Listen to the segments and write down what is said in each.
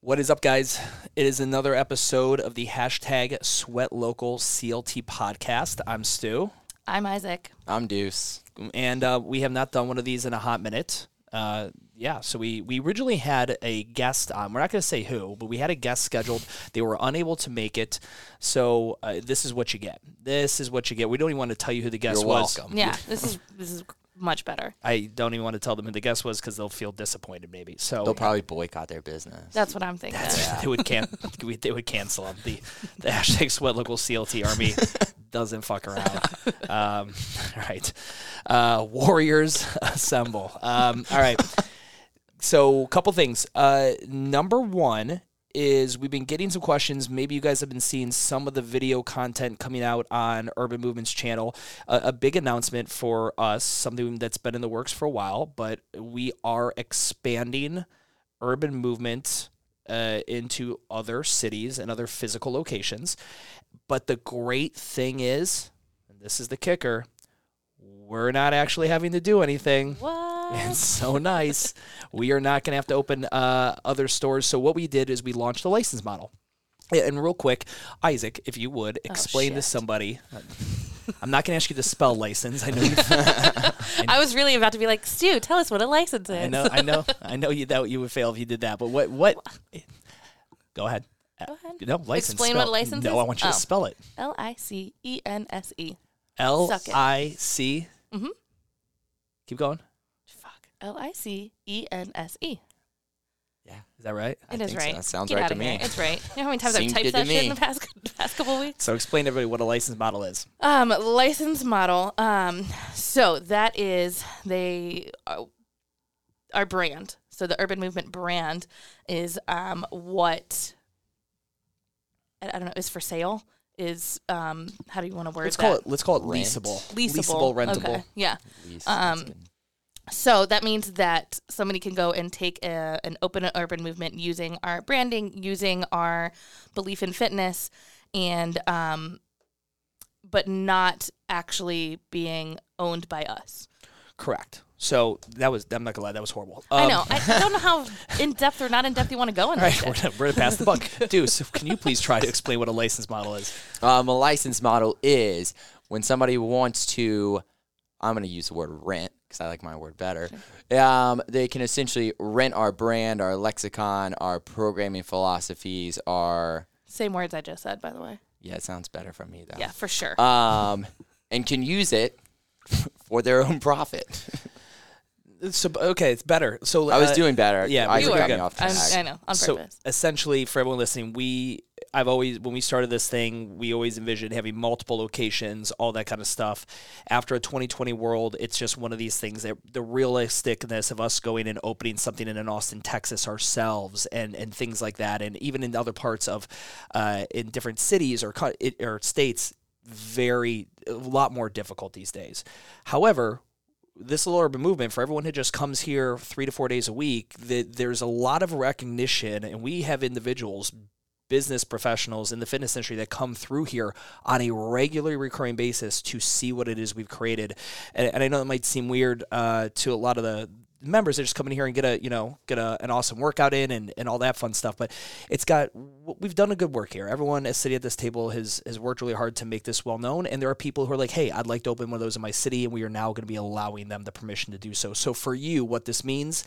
What is up, guys? It is another episode of the hashtag Sweat Local CLT podcast. I'm Stu, I'm Isaac. I'm Deuce. and uh, we have not done one of these in a hot minute. Uh, yeah, so we we originally had a guest on. We're not going to say who, but we had a guest scheduled. They were unable to make it, so uh, this is what you get. This is what you get. We don't even want to tell you who the guest You're was. welcome. Yeah, this is this is much better. I don't even want to tell them who the guest was because they'll feel disappointed, maybe. So They'll probably boycott their business. That's what I'm thinking. they would can they would cancel them. The the hashtag sweat local CLT army doesn't fuck around. Um, all right, uh, warriors assemble. Um, all right. So, a couple things. Uh, number one is we've been getting some questions. Maybe you guys have been seeing some of the video content coming out on Urban Movements channel. A, a big announcement for us, something that's been in the works for a while, but we are expanding Urban Movement uh, into other cities and other physical locations. But the great thing is, and this is the kicker, we're not actually having to do anything. What? It's so nice. We are not going to have to open uh, other stores. So what we did is we launched a license model. And real quick, Isaac, if you would explain to somebody. I'm not going to ask you to spell license. I know. You, I was really about to be like, Stu, tell us what a license is. I know. I know. I know you that you would fail if you did that. But what? What? Go ahead. Go ahead. No license. Explain spell- what license No, is? I want you Oh. to spell it. L I C E N S E. L. I C. Mhm. Keep going. L I C E N S E. yeah. Is that right? I It is think so. right. That sounds Get right to me. Here. It's right. You know how many times I've typed that shit in the past past couple weeks? So explain to everybody what a license model is. Um, license model. Um, so that is they uh, our brand. So the Urban Movement brand is um what I, I don't know is for sale. Is um how do you want to word Let's that? call it. Let's call it Rent. leasable. leasable, rentable. Okay. Yeah. That's Um. So that means that somebody can go and take a, an open and urban movement using our branding, using our belief in fitness, and um, but not actually being owned by us. Correct. So that was. I'm not gonna lie. That was horrible. I Um, know. I, I don't know how in depth or not in depth you want to go in All this. right, we're gonna, we're gonna pass the buck. Deuce, can you please try to explain what a license model is? Um, a license model is when somebody wants to, I'm going to use the word rent because I like my word better. Um, they can essentially rent our brand, our lexicon, our programming philosophies, our. Same words I just said, by the way. Yeah, it sounds better from me though. Yeah, for sure. Um, and can use it for their own profit. So okay, it's better. So I was uh, doing better. yeah, Isaac you got are. me off I'm, track. I know on so purpose. essentially, for everyone listening, we I've always when we started this thing, we always envisioned having multiple locations, all that kind of stuff. After a 2020 world, it's just one of these things that the realisticness of us going and opening something in an Austin, Texas ourselves, and and things like that, and even in other parts of uh, in different cities or or states, very a lot more difficult these days. However, this little urban movement for everyone who just comes here three to four days a week that there's a lot of recognition and we have individuals business professionals in the fitness industry that come through here on a regularly recurring basis to see what it is we've created. And, and i know it might seem weird uh, to a lot of the members that just come in here and get a you know get a, an awesome workout in and, and all that fun stuff but it's got we've done a good work here. Everyone is sitting at this table has has worked really hard to make this well known and there are people who are like hey i'd like to open one of those in my city and we are now going to be allowing them the permission to do so. So for you what this means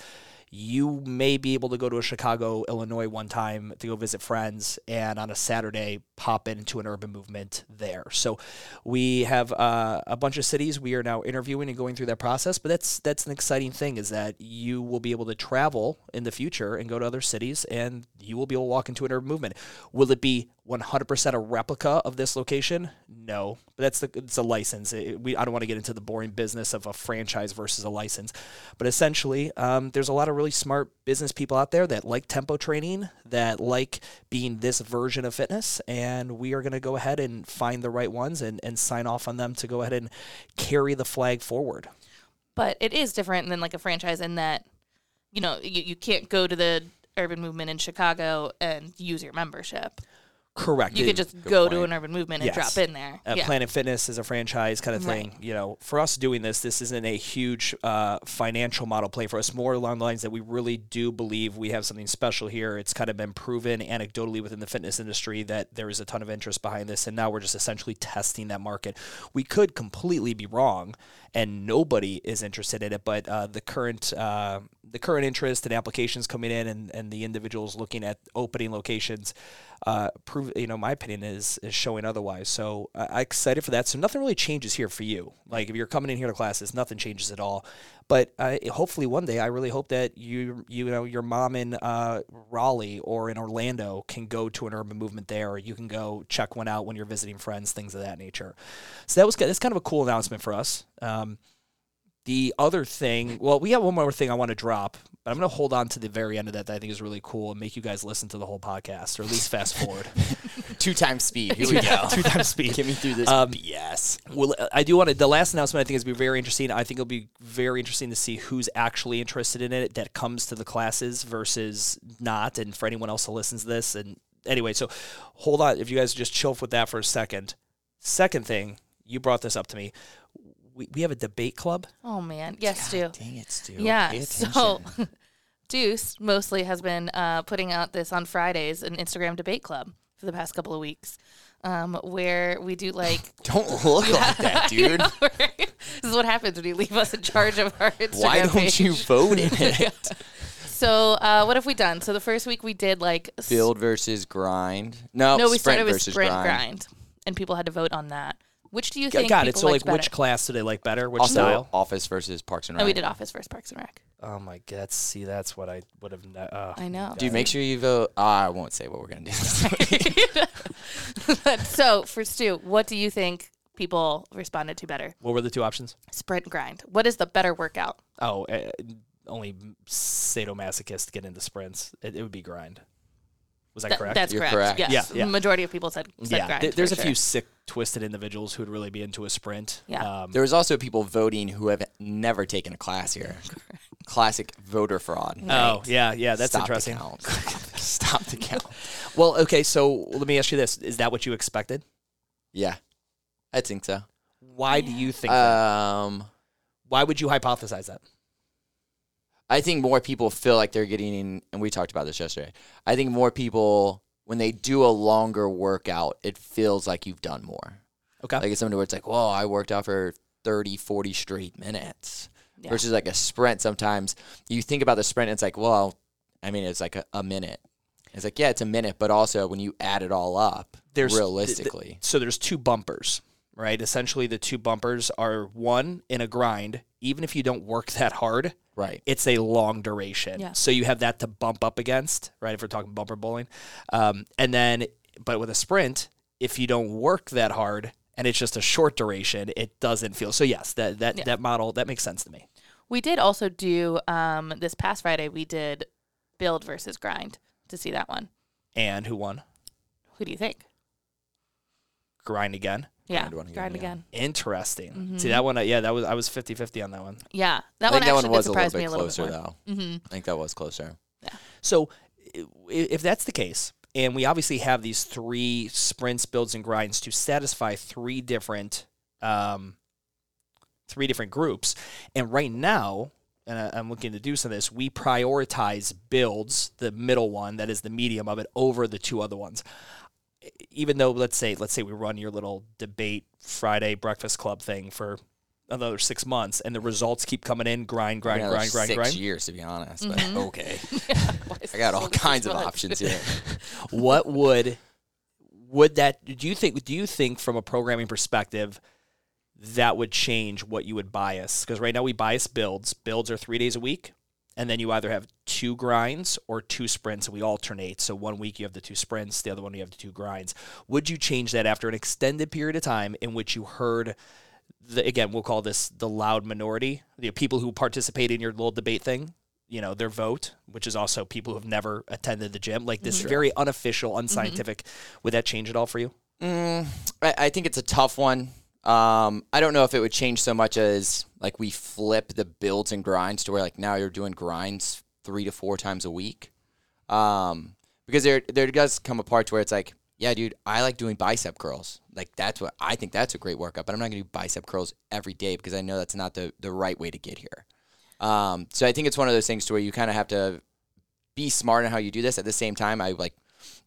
you may be able to go to a Chicago, Illinois one time to go visit friends, and on a Saturday pop into an urban movement there. So we have uh, a bunch of cities we are now interviewing and going through that process. But that's that's an exciting thing is that you will be able to travel in the future and go to other cities, and you will be able to walk into an urban movement. Will it be 100% a replica of this location? No, but that's the it's a license. It- we I don't want to get into the boring business of a franchise versus a license, but essentially, um, there's a lot of really smart business people out there that like tempo training, that like being this version of fitness, and we are going to go ahead and find the right ones and and sign off on them to go ahead and carry the flag forward. but it is different than like a franchise in that you know you, you can't go to the urban movement in chicago and use your membership Correct. You It- could just go to an urban movement and Yes. drop in there. uh, yeah. Planet Fitness is a franchise kind of thing. Right. You know, for us doing this, this isn't a huge uh, financial model play for us. More along the lines that we really do believe we have something special here. It's kind of been proven anecdotally within the fitness industry that there is a ton of interest behind this, and now we're just essentially testing that market. We could completely be wrong, and nobody is interested in it. But uh, the current uh, the current interest and applications coming in, and, and the individuals looking at opening locations, uh, prove you know my opinion is is showing otherwise. So I I'm excited for that. So nothing really changes here for you. Like if you're coming in here to classes, nothing changes at all. But uh, hopefully one day, I really hope that you you know your mom in uh, Raleigh or in Orlando can go to an urban movement there, you can go check one out when you're visiting friends, things of that nature. So that was that's kind of a cool announcement for us. Um, the other thing, well, we have one more thing I want to drop, but I'm going to hold on to the very end of that that I think is really cool and make you guys listen to the whole podcast, or at least fast forward. Two times speed. Here we go. Two times speed. Get me through this Um, BS. Well, I do want to. The last announcement I think is be very interesting. I think it'll be very interesting to see who's actually interested in it that comes to the classes versus not, and for anyone else who listens to this. And anyway, so hold on. If you guys just chill with that for a second. Second thing, you brought this up to me. We, we have a debate club. Oh man, yes, Stu. Dang it, Stu. Yeah. Pay So. Deuce mostly has been uh, putting out this on Fridays, an Instagram debate club for the past couple of weeks, um, where we do like. Don't look like that, dude. this is what happens when you leave us in charge of our Instagram Why don't page. you vote in it? So uh, what have we done? So the first week we did like s- Build versus grind. No, No, we sprint started with sprint grind. grind. and people had to vote on that. Which do you Got think? got it. people So like, liked which class do they like better? Which Also, style? Office versus Parks and Rec. No, we did Office versus Parks and Rec. Oh my god! See, that's what I would have. ne- Uh, I know. Dude, make sure you vote. Ah, I won't say what we're gonna do. so for Stu, what do you think people responded to better? What were the two options? Sprint grind. What is the better workout? Oh, uh, only sadomasochists get into sprints. It, it would be grind. Was that Th- correct? That's You're correct. correct. Yes. Yeah, yeah. Majority of people said, said yeah. grind. Th- there's for a sure. few sick, twisted individuals who would really be into a sprint. Yeah. Um, there was also people voting who have never taken a class here. Classic voter fraud. oh, yeah, yeah. That's Stop the interesting. count. Stop the count. Well, okay. So let me ask you this: Is that what you expected? Yeah, I think so. Why do you think? that? Um, Why would you hypothesize that? I think more people feel like they're getting, and we talked about this yesterday. I think more people, when they do a longer workout, it feels like you've done more. Okay. Like it's something where it's like, whoa, I worked out for 30, 40 straight minutes. Yeah. Versus like a sprint, sometimes you think about the sprint, and it's like, well, I mean, it's like a, a minute. It's like, yeah, it's a minute, but also when you add it all up, There's- realistically, So there's two bumpers, right? Essentially, the two bumpers are one in a grind. Even if you don't work that hard, right. it's a long duration. Yeah. So you have that to bump up against, right? If we're talking bumper bowling, um, and then, but with a sprint, if you don't work that hard and it's just a short duration, it doesn't feel. So yes, that that Yeah. that model that makes sense to me. We did also do um, this past Friday. We did build versus grind to see that one. And who won? Who do you think? Grind again. Yeah, Grind one again, grind yeah. again. Interesting. Mm-hmm. See that one? uh, Yeah, that was I was 50-50 on that one. Yeah, that I one that actually one was did a little me bit a little closer, bit more. though. Mm-hmm. I think that was closer. Yeah. So if that's the case, and we obviously have these three sprints, builds, and grinds to satisfy three different um, three different groups, and right now. And I- I'm looking to do some of this. We prioritize builds, the middle one, that is the medium of it, over the two other ones. Even though, let's say, let's say we run your little debate Friday breakfast club thing for another six months, and the results keep coming in, grind, grind, grind, grind, six grind. years to be honest, but Mm-hmm. okay. I got all kinds of options here. what would would that do you think do you think from a programming perspective that would change what you would bias because right now we bias builds builds are three days a week and then you either have two grinds or two sprints and we alternate. So one week you have the two sprints the other one you have the two grinds. Would you change that after an extended period of time in which you heard the, again we'll call this the loud minority the people who participate in your little debate thing you know their vote which is also people who have never attended the gym like this very unofficial unscientific would that change at all for you? Mm, I, I think it's a tough one. Um, I don't know if it would change so much as like we flip the builds and grinds to where like now you're doing grinds three to four times a week. Um, because there there does come a part to where it's like yeah, dude, I like doing bicep curls. Like that's what I think that's a great workout, but I'm not gonna do bicep curls every day because I know that's not the the right way to get here. Um, so I think it's one of those things to where you kind of have to be smart in how you do this. At the same time, I like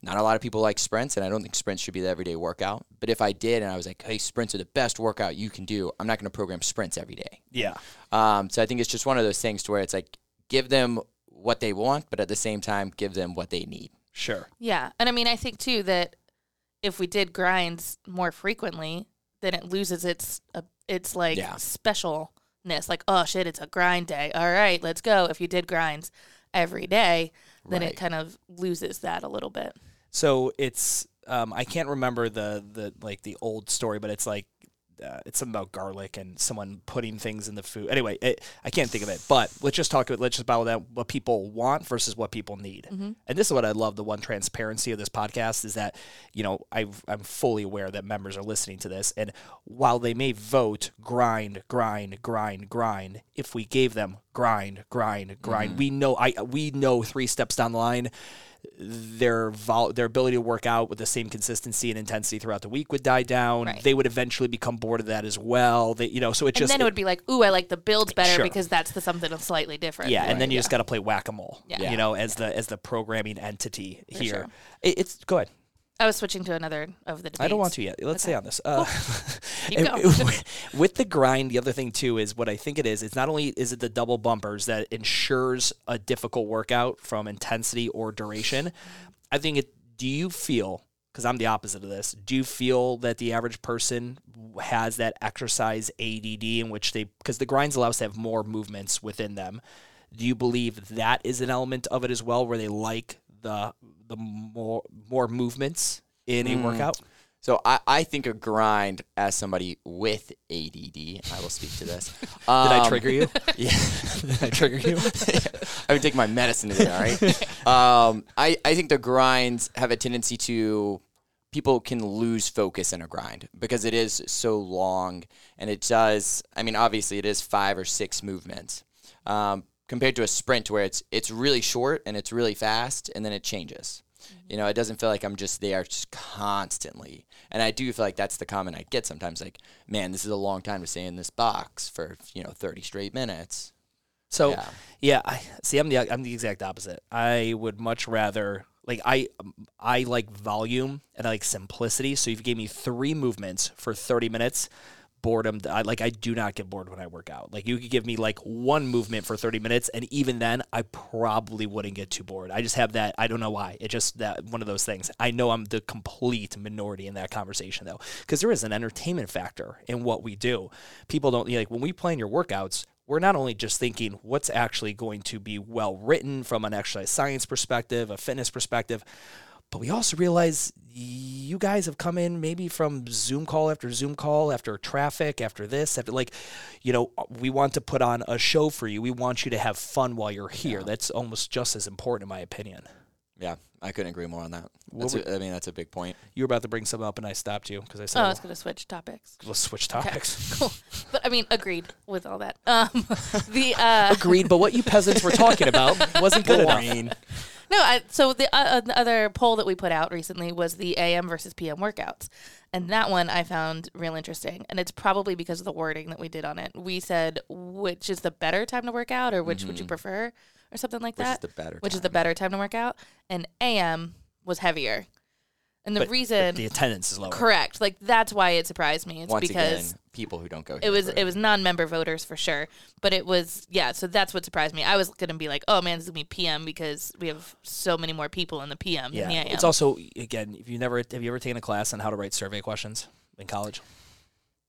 not a lot of people like sprints, and I don't think sprints should be the everyday workout. But if I did, and I was like, hey, sprints are the best workout you can do, I'm not going to program sprints every day. Yeah. Um, so I think it's just one of those things to where it's like give them what they want, but at the same time, give them what they need. Sure. Yeah. And I mean, I think too that if we did grinds more frequently, then it loses its uh, its like Yeah. specialness. Like, oh shit, it's a grind day. All right, let's go. If you did grinds every day, then Right. it kind of loses that a little bit. So it's um, I can't remember the the like the old story, but it's like uh, it's something about garlic and someone putting things in the food. Anyway, it, I can't think of it, but let's just talk. Let's just about that what people want versus what people need. And this is what I love. The one transparency of this podcast is that you know I I'm fully aware that members are listening to this, and while they may vote grind, grind, grind, grind, if we gave them grind, grind, grind, we know I we know three steps down the line their vol- their ability to work out with the same consistency and intensity throughout the week would die down. Right. They would eventually become bored of that as well. They, you know, so it And just then it would be like, ooh, I like the builds better Sure. because that's the something that's slightly different. yeah, and then you just got to play whack a mole. Yeah. You know, as the as the programming entity here. sure. It, it's go ahead. I was switching to another of the debates. I don't want to yet. Let's stay on this. Uh, going. with the grind, the other thing too is what I think it is. It's not only is it the double bumpers that ensures a difficult workout from intensity or duration. I think it. Do you feel? Because I'm the opposite of this. Do you feel that the average person has that exercise ADD in which they because the grinds allow us to have more movements within them? Do you believe that is an element of it as well, where they like the the more more movements in a workout? So I, I think a grind as somebody with ADD, I will speak to this. Um, Did I trigger you? Yeah. Did I trigger you? I would take my medicine today, all right? um, I, I think the grinds have a tendency to people can lose focus in a grind because it is so long and it does I mean obviously it is five or six movements. Um, compared to a sprint where it's it's really short and it's really fast and then it changes. Mm-hmm. You know, it doesn't feel like I'm just there just constantly. And I do feel like that's the comment I get sometimes like, man, this is a long time to stay in this box for, you know, 30 straight minutes. So Yeah. yeah, I see. I'm the I'm the exact opposite. I would much rather like I I like volume and I like simplicity. So if you gave me three movements for 30 minutes, boredom. I like I do not get bored when I work out. Like you could give me like one movement for 30 minutes, and even then, I probably wouldn't get too bored. I just have that. I don't know why. It just that one of those things. I know I'm the complete minority in that conversation though, because there is an entertainment factor in what we do. People don't like when we plan your workouts we're not only just thinking what's actually going to be well written from an exercise science perspective, a fitness perspective, but we also realize you guys have come in maybe from Zoom call after Zoom call, after traffic, after this, after like, you know, we want to put on a show for you. We want you to have fun while you're here. That's almost just as important, in my opinion. Yeah, I couldn't agree more on that. That's a, I mean, that's a big point. You were about to bring something up, and I stopped you because I said, Oh, said I was going to switch topics. we'll switch Okay, topics. cool. But I mean, agreed with all that. Um, the uh, Agreed, but what you peasants were talking about wasn't good enough. No, I, so the, uh, other poll that we put out recently was the AM versus PM workouts. And that one I found real interesting. And it's probably because of the wording that we did on it. We said, which is the better time to work out or which would you prefer or something like Mm-hmm. Which is that? the better Which is the better time to work out. And AM was heavier. And the But reason, the attendance is lower. correct. Like that's why it surprised me. It's Once because again, people who don't go. it was it was non-member voters for sure but it was yeah so that's what surprised me i was gonna be like oh man this is gonna be pm because we have so many more people in the pm Yeah, than the it's also again. If you never have you ever taken a class on how to write survey questions in college?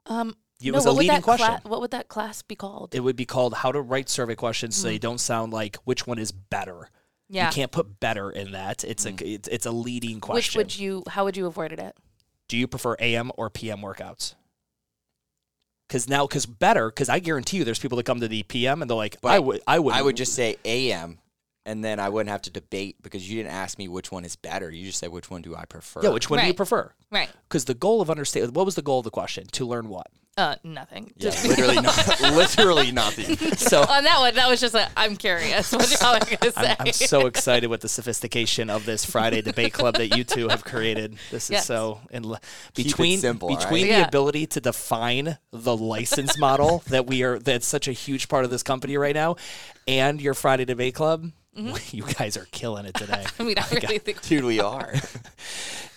um It no, was a leading that cla- question. what would that class be called It would be called how to write survey questions Hmm. so they don't sound like which one is better. yeah You can't put better in that. It's a it's, it's a leading question. which would you how would you have worded it Do you prefer AM or PM workouts? Because now, because better, because I guarantee you, there's people that come to the PM and they're like, But I would, I would, I would just say AM, and then I wouldn't have to debate because you didn't ask me which one is better. You just said which one do I prefer. yeah. Which one do you Right. prefer? right Because the goal of understand, what was the goal of the question? To learn what? Uh, nothing. Yeah, Just- literally, not, literally nothing. So on that one, that was just a, I'm curious. What y'all are gonna say? I'm, I'm so excited with the sophistication of this Friday debate club that you two have created. This is so in it between simple, between right? the Yeah. ability to define the license model that we are that's such a huge part of this company right now, and your Friday debate club. Mm-hmm. You guys are killing it today. I mean, I really think Dude, we are.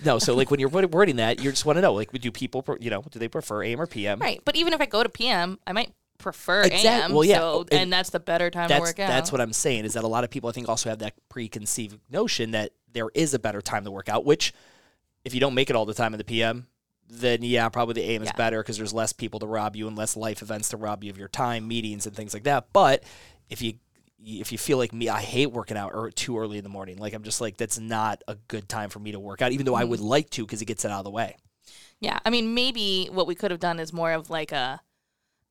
No, so like when you're wording that, you just want to know like, do people, you know, do they prefer AM or PM? right. But even if I go to PM, I might prefer Exact- AM. well, yeah, So, oh, and and, that's the better time to work out. that's what I'm saying is that a lot of people I think also have that preconceived notion that there is a better time to work out. Which, if you don't make it all the time in the PM, then yeah, probably the AM is Yeah. better because there's less people to rob you and less life events to rob you of your time, meetings and things like that. But if you if you feel like me, I hate working out or too early in the morning. Like I'm just like that's not a good time for me to work out, even though I would like to because it gets it out of the way. Yeah, I mean, maybe what we could have done is more of like a,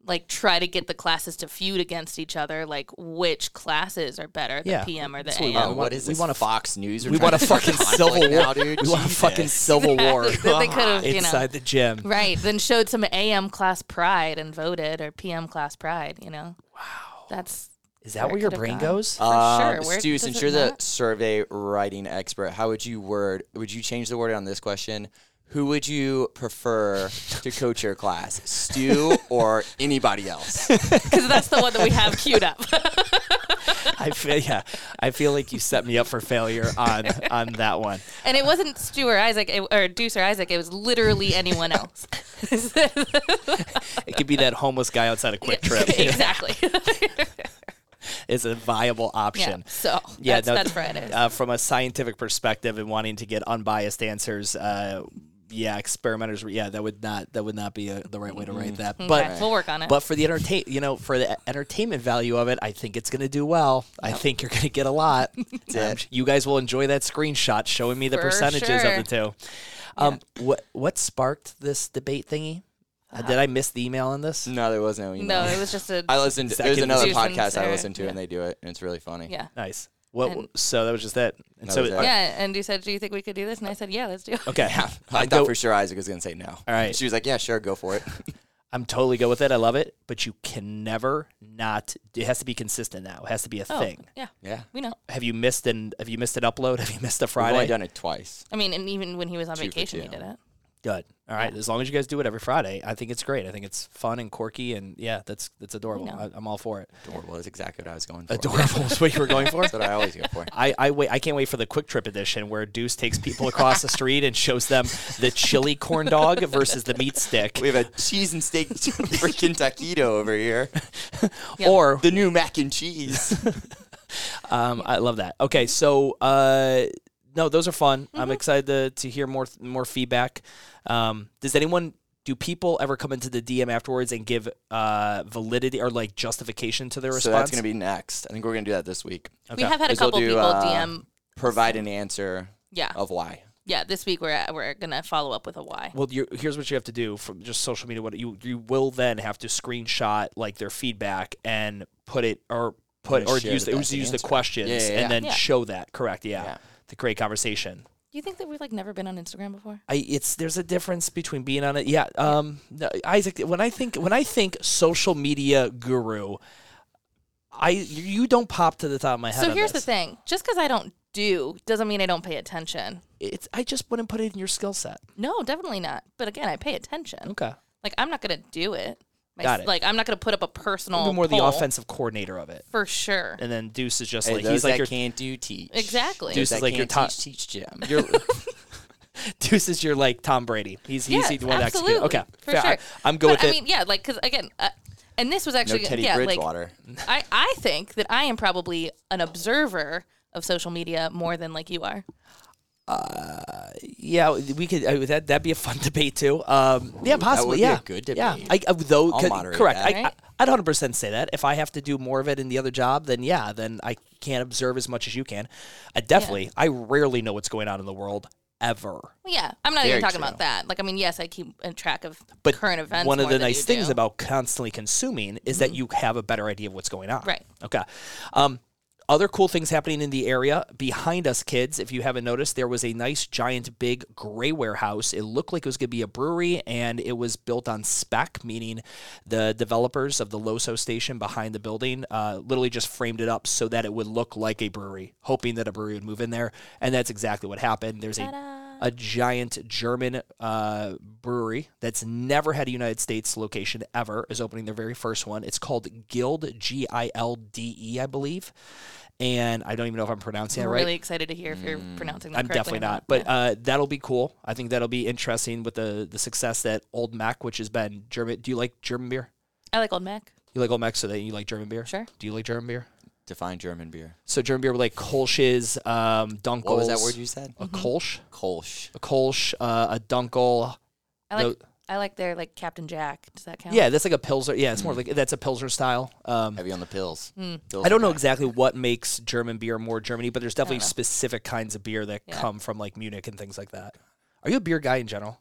like try to get the classes to feud against each other, like which classes are better, the Yeah, PM or the that's what we AM. Uh, what is we this? want a- Fox News. We're We want a fucking civil war. dude. We want a fucking civil war Exactly. They could've, you know- inside the gym. Right. Then showed some AM class pride and voted, or PM class pride. You know. Wow. That's Is that Where where your brain gone. goes? Um, sure. Stu, since you're the survey writing expert, how would you word? Would you change the wording on this question? Who would you prefer to coach your class, Stu or anybody else? because that's the one that we have queued up. I feel yeah. I feel like you set me up for failure on on that one. and it wasn't Stu or Isaac it, or Deuce or Isaac. It was literally anyone else. It could be that homeless guy outside a QuikTrip. exactly. Is a viable option. yeah. So Yeah, that's, no, that's Fridays. Uh, from a scientific perspective and wanting to get unbiased answers, uh, yeah, experimenters. Yeah, that would not that would not be a, the right way to write that. But we'll work on it. But for the entertain, you know, for the entertainment value of it, I think it's going to do well. I think you're going to get a lot. Um, you guys will enjoy that screenshot showing me the For percentages sure. of the two. Um, what what sparked this debate thingy? Uh, did I miss the email on this? No, there was no email. no, it was just a I listened. Second There's another Susan podcast I Sarah, listen to, yeah. and they do it, and it's really funny. yeah. Nice. What? And- so that was just it. And That so was it. Yeah, and you said, "Do you think we could do this?" And I said, "Yeah, let's do it." okay. I I'm thought go- for sure Isaac was gonna say no. All right. She was like, "Yeah, sure, go for it." I'm totally good with it. I love it. But you can never not. It has to be consistent now. It has to be a Oh, thing. yeah, yeah, we know. Have you missed an Have you missed an upload? Have you missed a I've only Friday? done it twice. I mean, and even when he was on Two for vacation, he two. did it. Good. All right. As long as you guys do it every Friday, I think it's great. I think it's fun and quirky, and yeah, that's that's adorable. I, I'm all for it. Adorable is exactly what I was going for. Adorable is what you were going for. That's what I always go for. I, I wait. I can't wait for the QuikTrip edition where Deuce takes people across the street and shows them the chili corn dog versus the meat stick, We have a cheese and steak freaking taquito over here. Yep. or The new mac and cheese. Um, I love that. Okay, so uh, no, those are fun. Mm-hmm. I'm excited to, to hear more more feedback. Um, does anyone do people ever come into the DM afterwards and give uh, validity or like justification to their response? so that's gonna be next. I think we're gonna do that this week. We have had a couple do, people uh, DM. Provide an answer Yeah, of why. yeah. This week we're at, we're gonna follow up with a why. Well, you here's what you have to do from just social media. What you you will then have to screenshot like their feedback and put it or put or use the the, use the answer. questions Yeah, yeah, and then Yeah. show that. Correct. Yeah. To create conversation. Do you think that we've like never been on Instagram before? I it's there's a difference between being on it. Yeah, um, no, Isaac. When I think when I think social media guru, I you don't pop to the top of my head. So here's this. the thing: just because I don't do doesn't mean I don't pay attention. It's I just wouldn't put it in your skill set. No, definitely not. But again, I pay attention. Okay, Like I'm not gonna do it. My- Got it. Like I'm not gonna put up a personal. You're more the poll offensive coordinator of it, for sure. and then Deuce is just Hey, like those he's like that your can't do teach. Exactly. Deuce Those is that like your can't top- teach, teach Jim. You're, Deuce is your like Tom Brady. He's he's yeah, the one that absolutely. executes. Okay, for fair. sure. I, am good but with I it. mean, yeah, like because again, uh, and this was No actually Teddy yeah, like Bridgewater. I I think that I am probably an observer of social media more than like you are. Yeah, we could uh, that that'd be a fun debate too. Um, yeah, possibly. be yeah, a good Yeah. I, uh, though I'll could- moderate correct. that. I, I, Right? I'd 100 percent say that if I have to do more of it in the other job, then yeah, then I can't observe as much as you can. I definitely, I rarely know what's going on in the world ever. Well, yeah, I'm not Very even talking true. about that. Like, I mean, yes, I keep a track of But current events. one of more the than nice you things do. about constantly consuming is that you have a better idea of what's going on. Right. Okay. Um, other cool things happening in the area behind us, kids. If you haven't noticed, there was a nice, giant, big gray warehouse. It looked like it was going to be a brewery, and it was built on spec, meaning the developers of the Loso station behind the building uh, literally just framed it up so that it would look like a brewery, hoping that a brewery would move in there. And that's exactly what happened. There's Ta-da. a giant German uh, brewery that's never had a United States location ever is opening their very first one. It's called Guild G I L D E, I believe. And I don't even know if I'm pronouncing I'm it right. really excited to hear if you're pronouncing that I'm definitely not, but Yeah. uh, that'll be cool. I think that'll be interesting with the the success that Olde Meck, which has been German. Do you like German beer? I like Olde Meck. You like Olde Meck, so that you like German beer. Sure. Do you like German beer? Define German beer. So German beer, like Kolsch's, um, Dunkels. What was that word you said? A Kolsch, Kolsch. a Kolsch, uh, a Dunkel. I like No- I like their like Captain Jack. Does that count? Yeah, that's like a pilsner. Yeah, it's more like that's a pilsner style. Um, Heavy on the pills. Hmm. Pills I don't know back. exactly what makes German beer more Germany, but there's definitely specific kinds of beer that Yeah. come from like Munich and things like that. Are you a beer guy in general?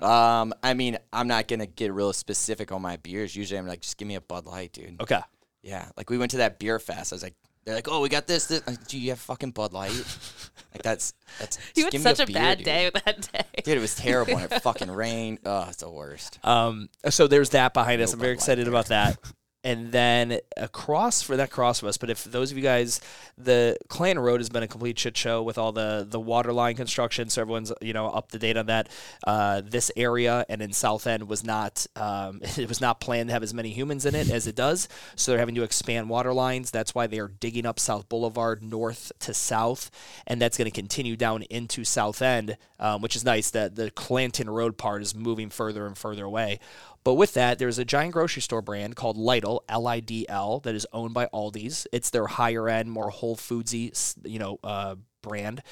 Um, I mean, I'm not gonna get real specific on my beers. Usually, I'm like, just give me a Bud Light, dude. Okay. Yeah, like we went to that beer fest. I was like, they're like, oh, we got this. this. Like, Do you have fucking Bud Light? like that's that's. You had such a, beer, bad dude. day that day. Dude, it was terrible. and it fucking rained. Oh, it's the worst. Um, so there's that behind us. I'm very Bud Light excited there. about that. And then across for that cross of us, but if those of you guys, the Clan Road has been a complete shit show with all the the water line construction. So everyone's you know up to date on that. Uh, this area and in South End was not um, it was not planned to have as many humans in it as it does. So they're having to expand water lines. That's why they are digging up South Boulevard north to south, and that's going to continue down into South End, um, which is nice. That the Clanton Road part is moving further and further away. But with that, there's a giant grocery store brand called Lidl, L-I-D-L, that is owned by Aldi's. It's their higher end, more Whole Foodsy, you know, uh, brand,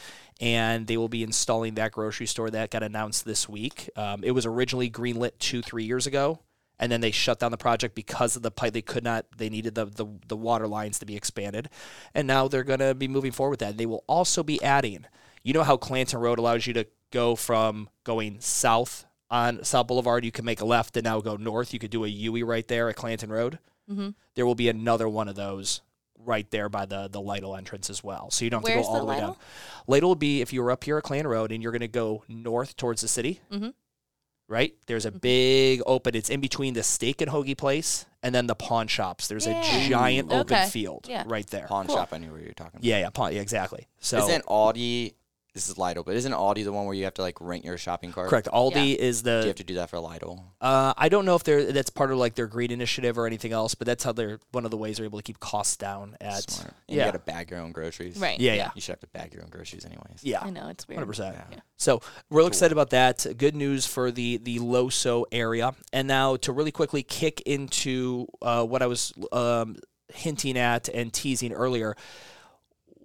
and they will be installing that grocery store that got announced this week. Um, it was originally greenlit two, three years ago, and then they shut down the project because of the pipe. They could not. They needed the the, the water lines to be expanded, and now they're going to be moving forward with that. They will also be adding. You know how Clanton Road allows you to go from going south on South Boulevard, you can make a left and now go north. You could do a U right there at Clanton Road. Mm-hmm. There will be another one of those right there by the the Lidl entrance as well. So you don't have Where's to go all the the, way Lidl? down. Lidl will be if you were up here at Clan Road and you're going to go north towards the city. Mhm. Right there's a Mm-hmm. big open. It's in between the steak and hoagie place and then the pawn shops. There's Yeah. a giant Ooh. open field Yeah. right there. Pawn Cool. shop. I knew where you were talking. About. Yeah, yeah, pawn, yeah, exactly. So Isn't Aldi? This is Lidl, but isn't Aldi the one where you have to like rent your shopping cart? correct. Aldi is the. Do you have to do that for Lidl? Uh, I don't know if they're that's part of like their green initiative or anything else, but that's how they're one of the ways they're able to keep costs down at. Smart. And yeah. you got to bag your own groceries. Right. Yeah, yeah, You should have to bag your own groceries anyways. yeah, I know it's weird. hundred percent. Yeah. So we're real excited about that. Good news for the the Loso area, and now to really quickly kick into uh, what I was um, hinting at and teasing earlier.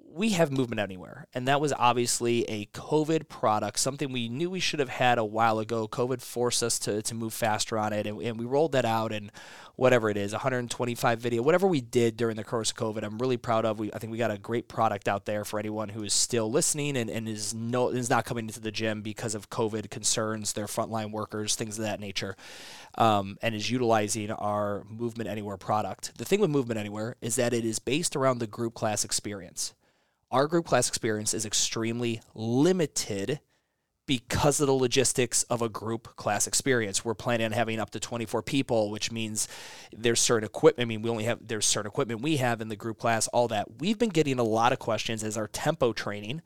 We have movement anywhere, and that was obviously a COVID product, something we knew we should have had a while ago. COVID forced us to, to move faster on it, and, and we rolled that out. And whatever it is, 125 video, whatever we did during the course of COVID, I'm really proud of. We, I think we got a great product out there for anyone who is still listening and, and is no is not coming into the gym because of COVID concerns, their frontline workers, things of that nature, um, and is utilizing our Movement Anywhere product. The thing with Movement Anywhere is that it is based around the group class experience. Our group class experience is extremely limited because of the logistics of a group class experience. We're planning on having up to 24 people, which means there's certain equipment. I mean, we only have there's certain equipment we have in the group class, all that. We've been getting a lot of questions as our tempo training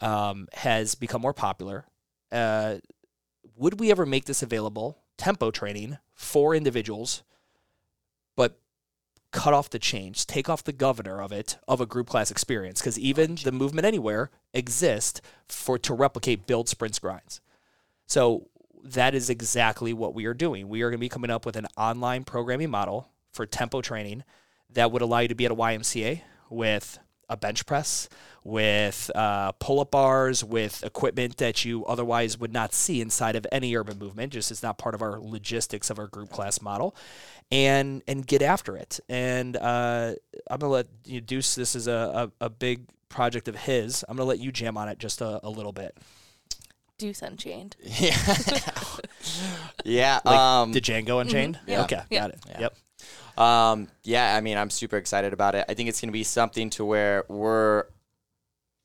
um, has become more popular. Uh, would we ever make this available, tempo training for individuals, cut off the chains, take off the governor of it of a group class experience? Because even the movement anywhere exists for to replicate build sprints grinds. So that is exactly what we are doing. We are going to be coming up with an online programming model for tempo training that would allow you to be at a YMCA with a bench press, with uh, pull up bars, with equipment that you otherwise would not see inside of any urban movement. Just it's not part of our logistics of our group class model, and and get after it. And uh, I'm gonna let you Deuce. This is a, a, a big project of his. I'm gonna let you jam on it just a, a little bit. Deuce Unchained. Yeah. yeah. Like um, Django Unchained. Yeah. Okay, Yeah. got it. Yeah. Yep. Um, yeah, I mean, I'm super excited about it. I think it's going to be something to where we're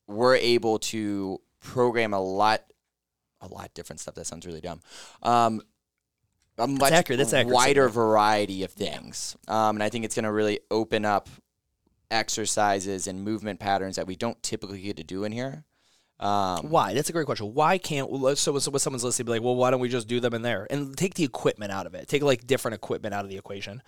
we're able to program a lot, a lot different stuff. That sounds really dumb. Um, a much accurate. That's accurate. wider variety of things, um, and I think it's going to really open up exercises and movement patterns that we don't typically get to do in here. Um, Why? That's a great question. Why can't so so when someone's listening, be like, well, why don't we just do them in there and take the equipment out of it? Take like different equipment out of the equation.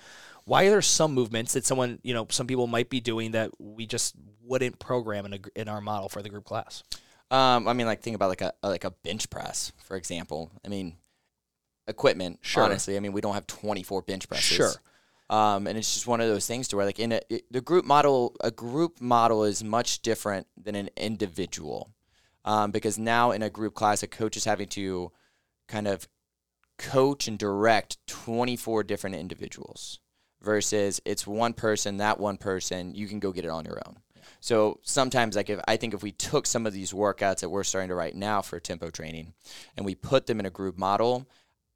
Why are there some movements that someone you know some people might be doing that we just wouldn't program in a, in our model for the group class? Um, I mean, like think about like a like a bench press, for example. I mean, equipment. Sure. Honestly, I mean, we don't have twenty four bench presses. Sure. Um, and it's just one of those things to where like in a, it, the group model, a group model is much different than an individual, um, because now in a group class, a coach is having to kind of coach and direct twenty four different individuals versus it's one person, that one person, you can go get it on your own. So sometimes, like if I think if we took some of these workouts that we're starting to write now for tempo training, and we put them in a group model,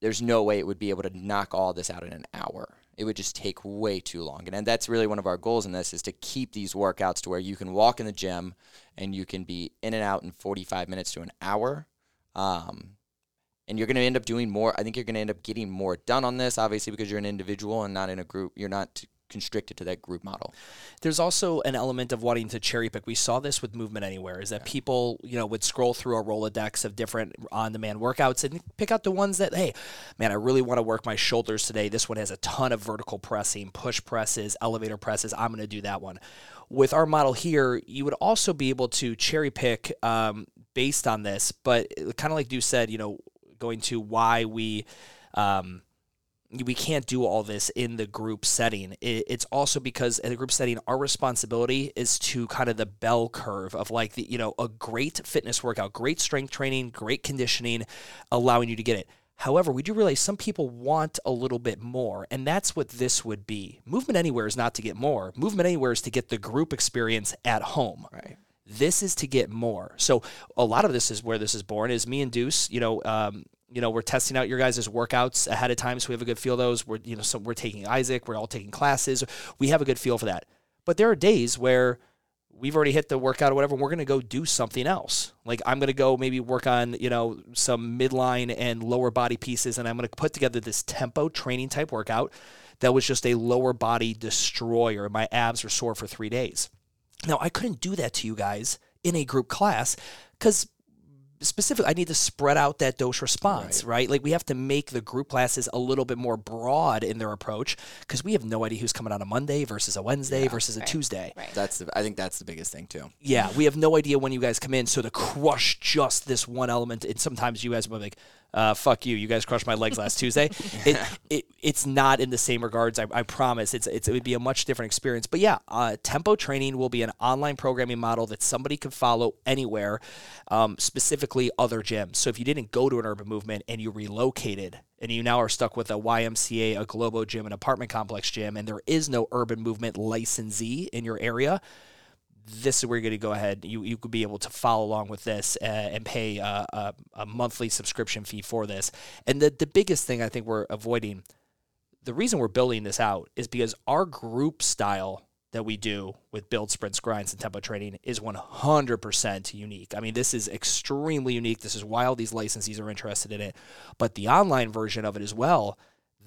there's no way it would be able to knock all this out in an hour. It would just take way too long. And, and that's really one of our goals in this is to keep these workouts to where you can walk in the gym and you can be in and out in 45 minutes to an hour. Um, and you're going to end up doing more. I think you're going to end up getting more done on this, obviously, because you're an individual and not in a group. You're not constricted to that group model. There's also an element of wanting to cherry pick. We saw this with Movement Anywhere, is that people, you know, would scroll through a Rolodex of different on-demand workouts and pick out the ones that, hey, man, I really want to work my shoulders today. This one has a ton of vertical pressing, push presses, elevator presses. I'm going to do that one. With our model here, you would also be able to cherry pick um, based on this, but kind of like you said, you know, going to why we. Um, we can't do all this in the group setting. It's also because in the group setting, our responsibility is to kind of the bell curve of like the, you know, a great fitness workout, great strength training, great conditioning, allowing you to get it. However, we do realize some people want a little bit more, and that's what this would be. Movement Anywhere is not to get more. Movement Anywhere is to get the group experience at home. Right. This is to get more. So a lot of this is where this is born. Is me and Deuce, you know, um, you know, we're testing out your guys' workouts ahead of time, so we have a good feel of those. We're, you know, so we're taking Isaac, we're all taking classes. We have a good feel for that. But there are days where we've already hit the workout or whatever, and we're going to go do something else. Like I'm going to go maybe work on, you know, some midline and lower body pieces, and I'm going to put together this tempo training type workout that was just a lower body destroyer. My abs were sore for three days. Now, I couldn't do that to you guys in a group class because specifically I need to spread out that dose response, right. right? Like we have to make the group classes a little bit more broad in their approach because we have no idea who's coming on a Monday versus a Wednesday Yeah. versus a Right. Tuesday. Right. That's the, I think that's the biggest thing too. Yeah, we have no idea when you guys come in. So to crush just this one element, and sometimes you guys will be like, uh, "Fuck you! You guys crushed my legs last Tuesday." It, it it's not in the same regards. I, I promise. It's, it's it would be a much different experience. But yeah, uh, tempo training will be an online programming model that somebody can follow anywhere, um, specifically other gyms. So if you didn't go to an urban movement and you relocated. And you now are stuck with a YMCA, a Globo gym, an apartment complex gym, and there is no urban movement licensee in your area this is where you're going to go ahead. You you could be able to follow along with this uh, and pay uh, a, a monthly subscription fee for this. And the the biggest thing I think we're avoiding, the reason we're building this out is because our group style that we do with build sprints, grinds, and tempo training is 100% unique. I mean, this is extremely unique. This is why all these licensees are interested in it. But the online version of it as well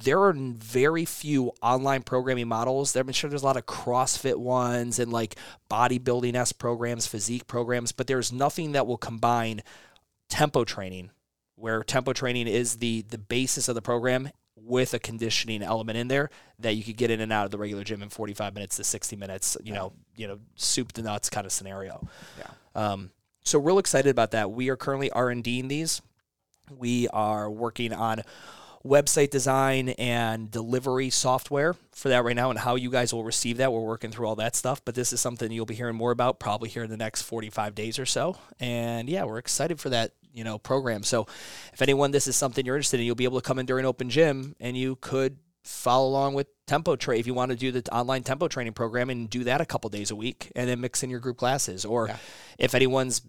there are very few online programming models. I'm sure there's a lot of CrossFit ones and like bodybuilding s programs, physique programs, but there's nothing that will combine tempo training, where tempo training is the the basis of the program with a conditioning element in there that you could get in and out of the regular gym in 45 minutes to 60 minutes. You know, you know, soup to nuts kind of scenario. Yeah. Um, so real excited about that. We are currently R and Ding these. We are working on website design and delivery software for that right now and how you guys will receive that. We're working through all that stuff, but this is something you'll be hearing more about probably here in the next 45 days or so. And yeah, we're excited for that, you know, program. So if anyone this is something you're interested in, you'll be able to come in during open gym and you could follow along with tempo tray if you want to do the online tempo training program and do that a couple days a week and then mix in your group classes or Yeah. if anyone's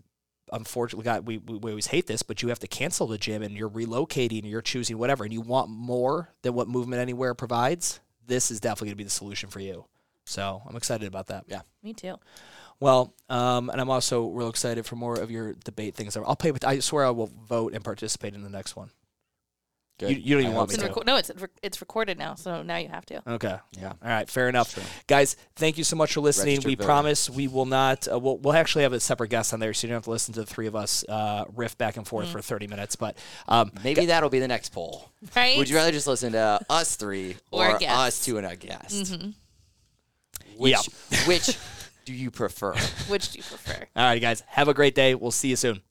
unfortunately God, we, we we always hate this, but you have to cancel the gym and you're relocating or you're choosing whatever and you want more than what Movement Anywhere provides, this is definitely going to be the solution for you. So I'm excited about that. Yeah. Me too. Well, um, and I'm also real excited for more of your debate things. I'll pay. With, I swear I will vote and participate in the next one. Good. You- you don't even I want hope me It's to. reco- no, it's it's recorded now, so now you have to. Okay. Yeah. All right. Fair enough, guys. Thank you so much for listening. Registered we voter. promise we will not. Uh, we'll, we'll actually have a separate guest on there, so you don't have to listen to the three of us uh, riff back and forth for 30 minutes. But um, Maybe that'll be the next poll. Right? Would you rather just listen to us three Or or, us two and a guest? Mm-hmm. Which, Yeah. which do you prefer? Which do you prefer? all right, guys. Have a great day. We'll see you soon.